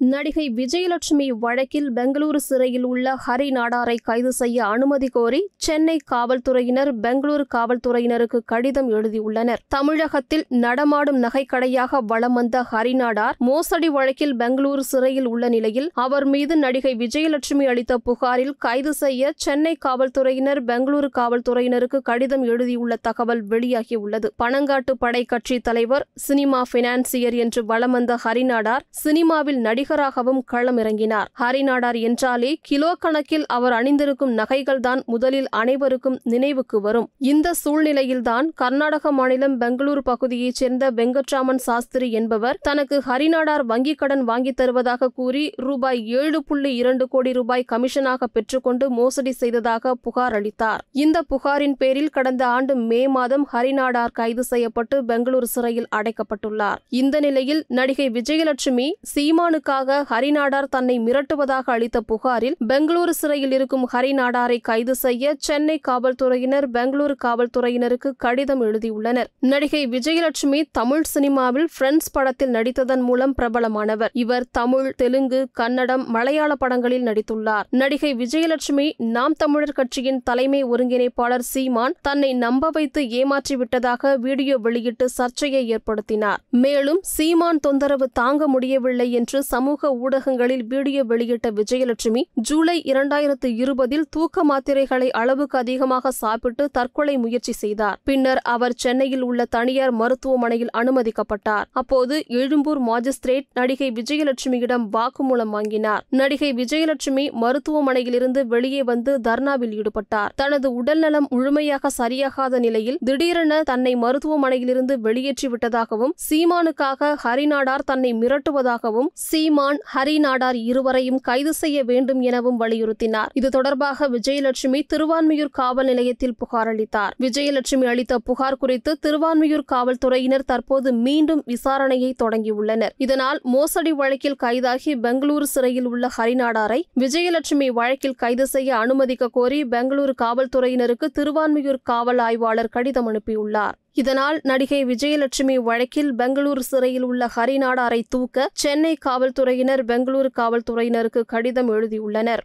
நடிகை விஜயலட்சுமி வழக்கில் பெங்களூரு சிறையில் உள்ள ஹரி நாடாரை கைது செய்ய அனுமதி கோரி சென்னை காவல்துறையினர் பெங்களூரு காவல்துறையினருக்கு கடிதம் எழுதியுள்ளனர். தமிழகத்தில் நடமாடும் நகைக்கடையாக வலம் வந்த ஹரி நாடார் மோசடி வழக்கில் பெங்களூரு சிறையில் உள்ள நிலையில் அவர் மீது நடிகை விஜயலட்சுமி அளித்த புகாரில் கைது செய்ய சென்னை காவல்துறையினர் பெங்களூரு காவல்துறையினருக்கு கடிதம் எழுதியுள்ள தகவல் வெளியாகியுள்ளது. பனங்காட்டு படை கட்சி தலைவர் சினிமா பினான்சியர் என்று வலம் வந்த ஹரிநாடார் சினிமாவில் நடிகராகவும் களமிறங்கினார். ஹரிநாடார் என்றாலே கிலோ கணக்கில் அவர் அணிந்திருக்கும் நகைகள்தான் முதலில் அனைவருக்கும் நினைவுக்கு வரும். இந்த சூழ்நிலையில்தான் கர்நாடக மாநிலம் பெங்களூரு பகுதியைச் சேர்ந்த வெங்கட்ராமன் சாஸ்திரி என்பவர் தனக்கு ஹரிநாடார் வங்கிக் கடன் வாங்கித் தருவதாக கூறி ரூபாய் ஏழு புள்ளி இரண்டு கோடி ரூபாய் கமிஷனாக பெற்றுக்கொண்டு மோசடி செய்ததாக புகார் அளித்தார். இந்த புகாரின் பேரில் கடந்த ஆண்டு மே மாதம் ஹரிநாடார் கைது செய்யப்பட்டு பெங்களூரு சிறையில் அடைக்கப்பட்டுள்ளார். இந்த நிலையில் நடிகை விஜயலட்சுமி சீமானுக்காக ஹரிநாடார் தன்னை மிரட்டுவதாக அளித்த புகாரில் பெங்களூரு சிறையில் இருக்கும் ஹரிநாடாரை கைது செய்ய சென்னை காவல்துறையினர் பெங்களூரு காவல்துறையினருக்கு கடிதம் எழுதியுள்ளனர். நடிகை விஜயலட்சுமி தமிழ் சினிமாவில் ஃப்ரெண்ட்ஸ் படத்தில் நடித்ததன் மூலம் பிரபலமானவர். இவர் தமிழ் தெலுங்கு கன்னடம் மலையாள படங்களில் நடித்துள்ளார். நடிகை விஜயலட்சுமி நாம் தமிழர் கட்சியின் தலைமை ஒருங்கிணைப்பாளர் சீமான் தன்னை நம்ப வைத்து ஏமாற்றிவிட்டதாக வீடியோ வெளியிட்டு சர்ச்சையை ஏற்படுத்தினார். மேலும் சீமான் தொந்தரவு தாங்க முடியவில்லை என்று சமூக ஊடகங்களில் வீடியோ வெளியிட்ட விஜயலட்சுமி ஜூலை இரண்டாயிரத்து இருபதில் தூக்க மாத்திரைகளை அளவுக்கு அதிகமாக சாப்பிட்டு தற்கொலை முயற்சி செய்தார். பின்னர் அவர் சென்னையில் உள்ள தனியார் மருத்துவமனையில் அனுமதிக்கப்பட்டார். அப்போது எழும்பூர் மாஜிஸ்திரேட் நடிகை விஜயலட்சுமியிடம் வாக்குமூலம் வாங்கினார். நடிகை விஜயலட்சுமி மருத்துவமனையிலிருந்து வெளியே வந்து தர்ணாவில் ஈடுபட்டார். தனது உடல்நலம் முழுமையாக சரியாகாத நிலையில் திடீரென தன்னை மருத்துவமனையிலிருந்து வெளியேற்றிவிட்டதாகவும் சீமானுக்காக ஹரிநாடார் தன்னை மிரட்டுவதாகவும் சீமான் ஹரிநாடார் இருவரையும் கைது செய்ய வேண்டும் எனவும் வலியுறுத்தினார். இது தொடர்பாக விஜயலட்சுமி திருவான்மியூர் காவல் நிலையத்தில் புகார் அளித்தார். விஜயலட்சுமி அளித்த புகார் குறித்து திருவான்மியூர் காவல்துறையினர் தற்போது மீண்டும் விசாரணையை தொடங்கியுள்ளனர். இதனால் மோசடி வழக்கில் கைதாகி பெங்களூரு சிறையில் உள்ள ஹரிநாடாரை விஜயலட்சுமி வழக்கில் கைது செய்ய அனுமதிக்க கோரி பெங்களூரு காவல்துறையினருக்கு திருவான்மியூர் காவல் ஆய்வாளர் கடிதம் அனுப்பியுள்ளார். இதனால் நடிகை விஜயலட்சுமி வழக்கில் பெங்களூரு சிறையில் உள்ள ஹரிநாடாரை தூக்க சென்னை காவல்துறையினர் பெங்களூரு காவல்துறையினருக்கு கடிதம் எழுதியுள்ளனர்.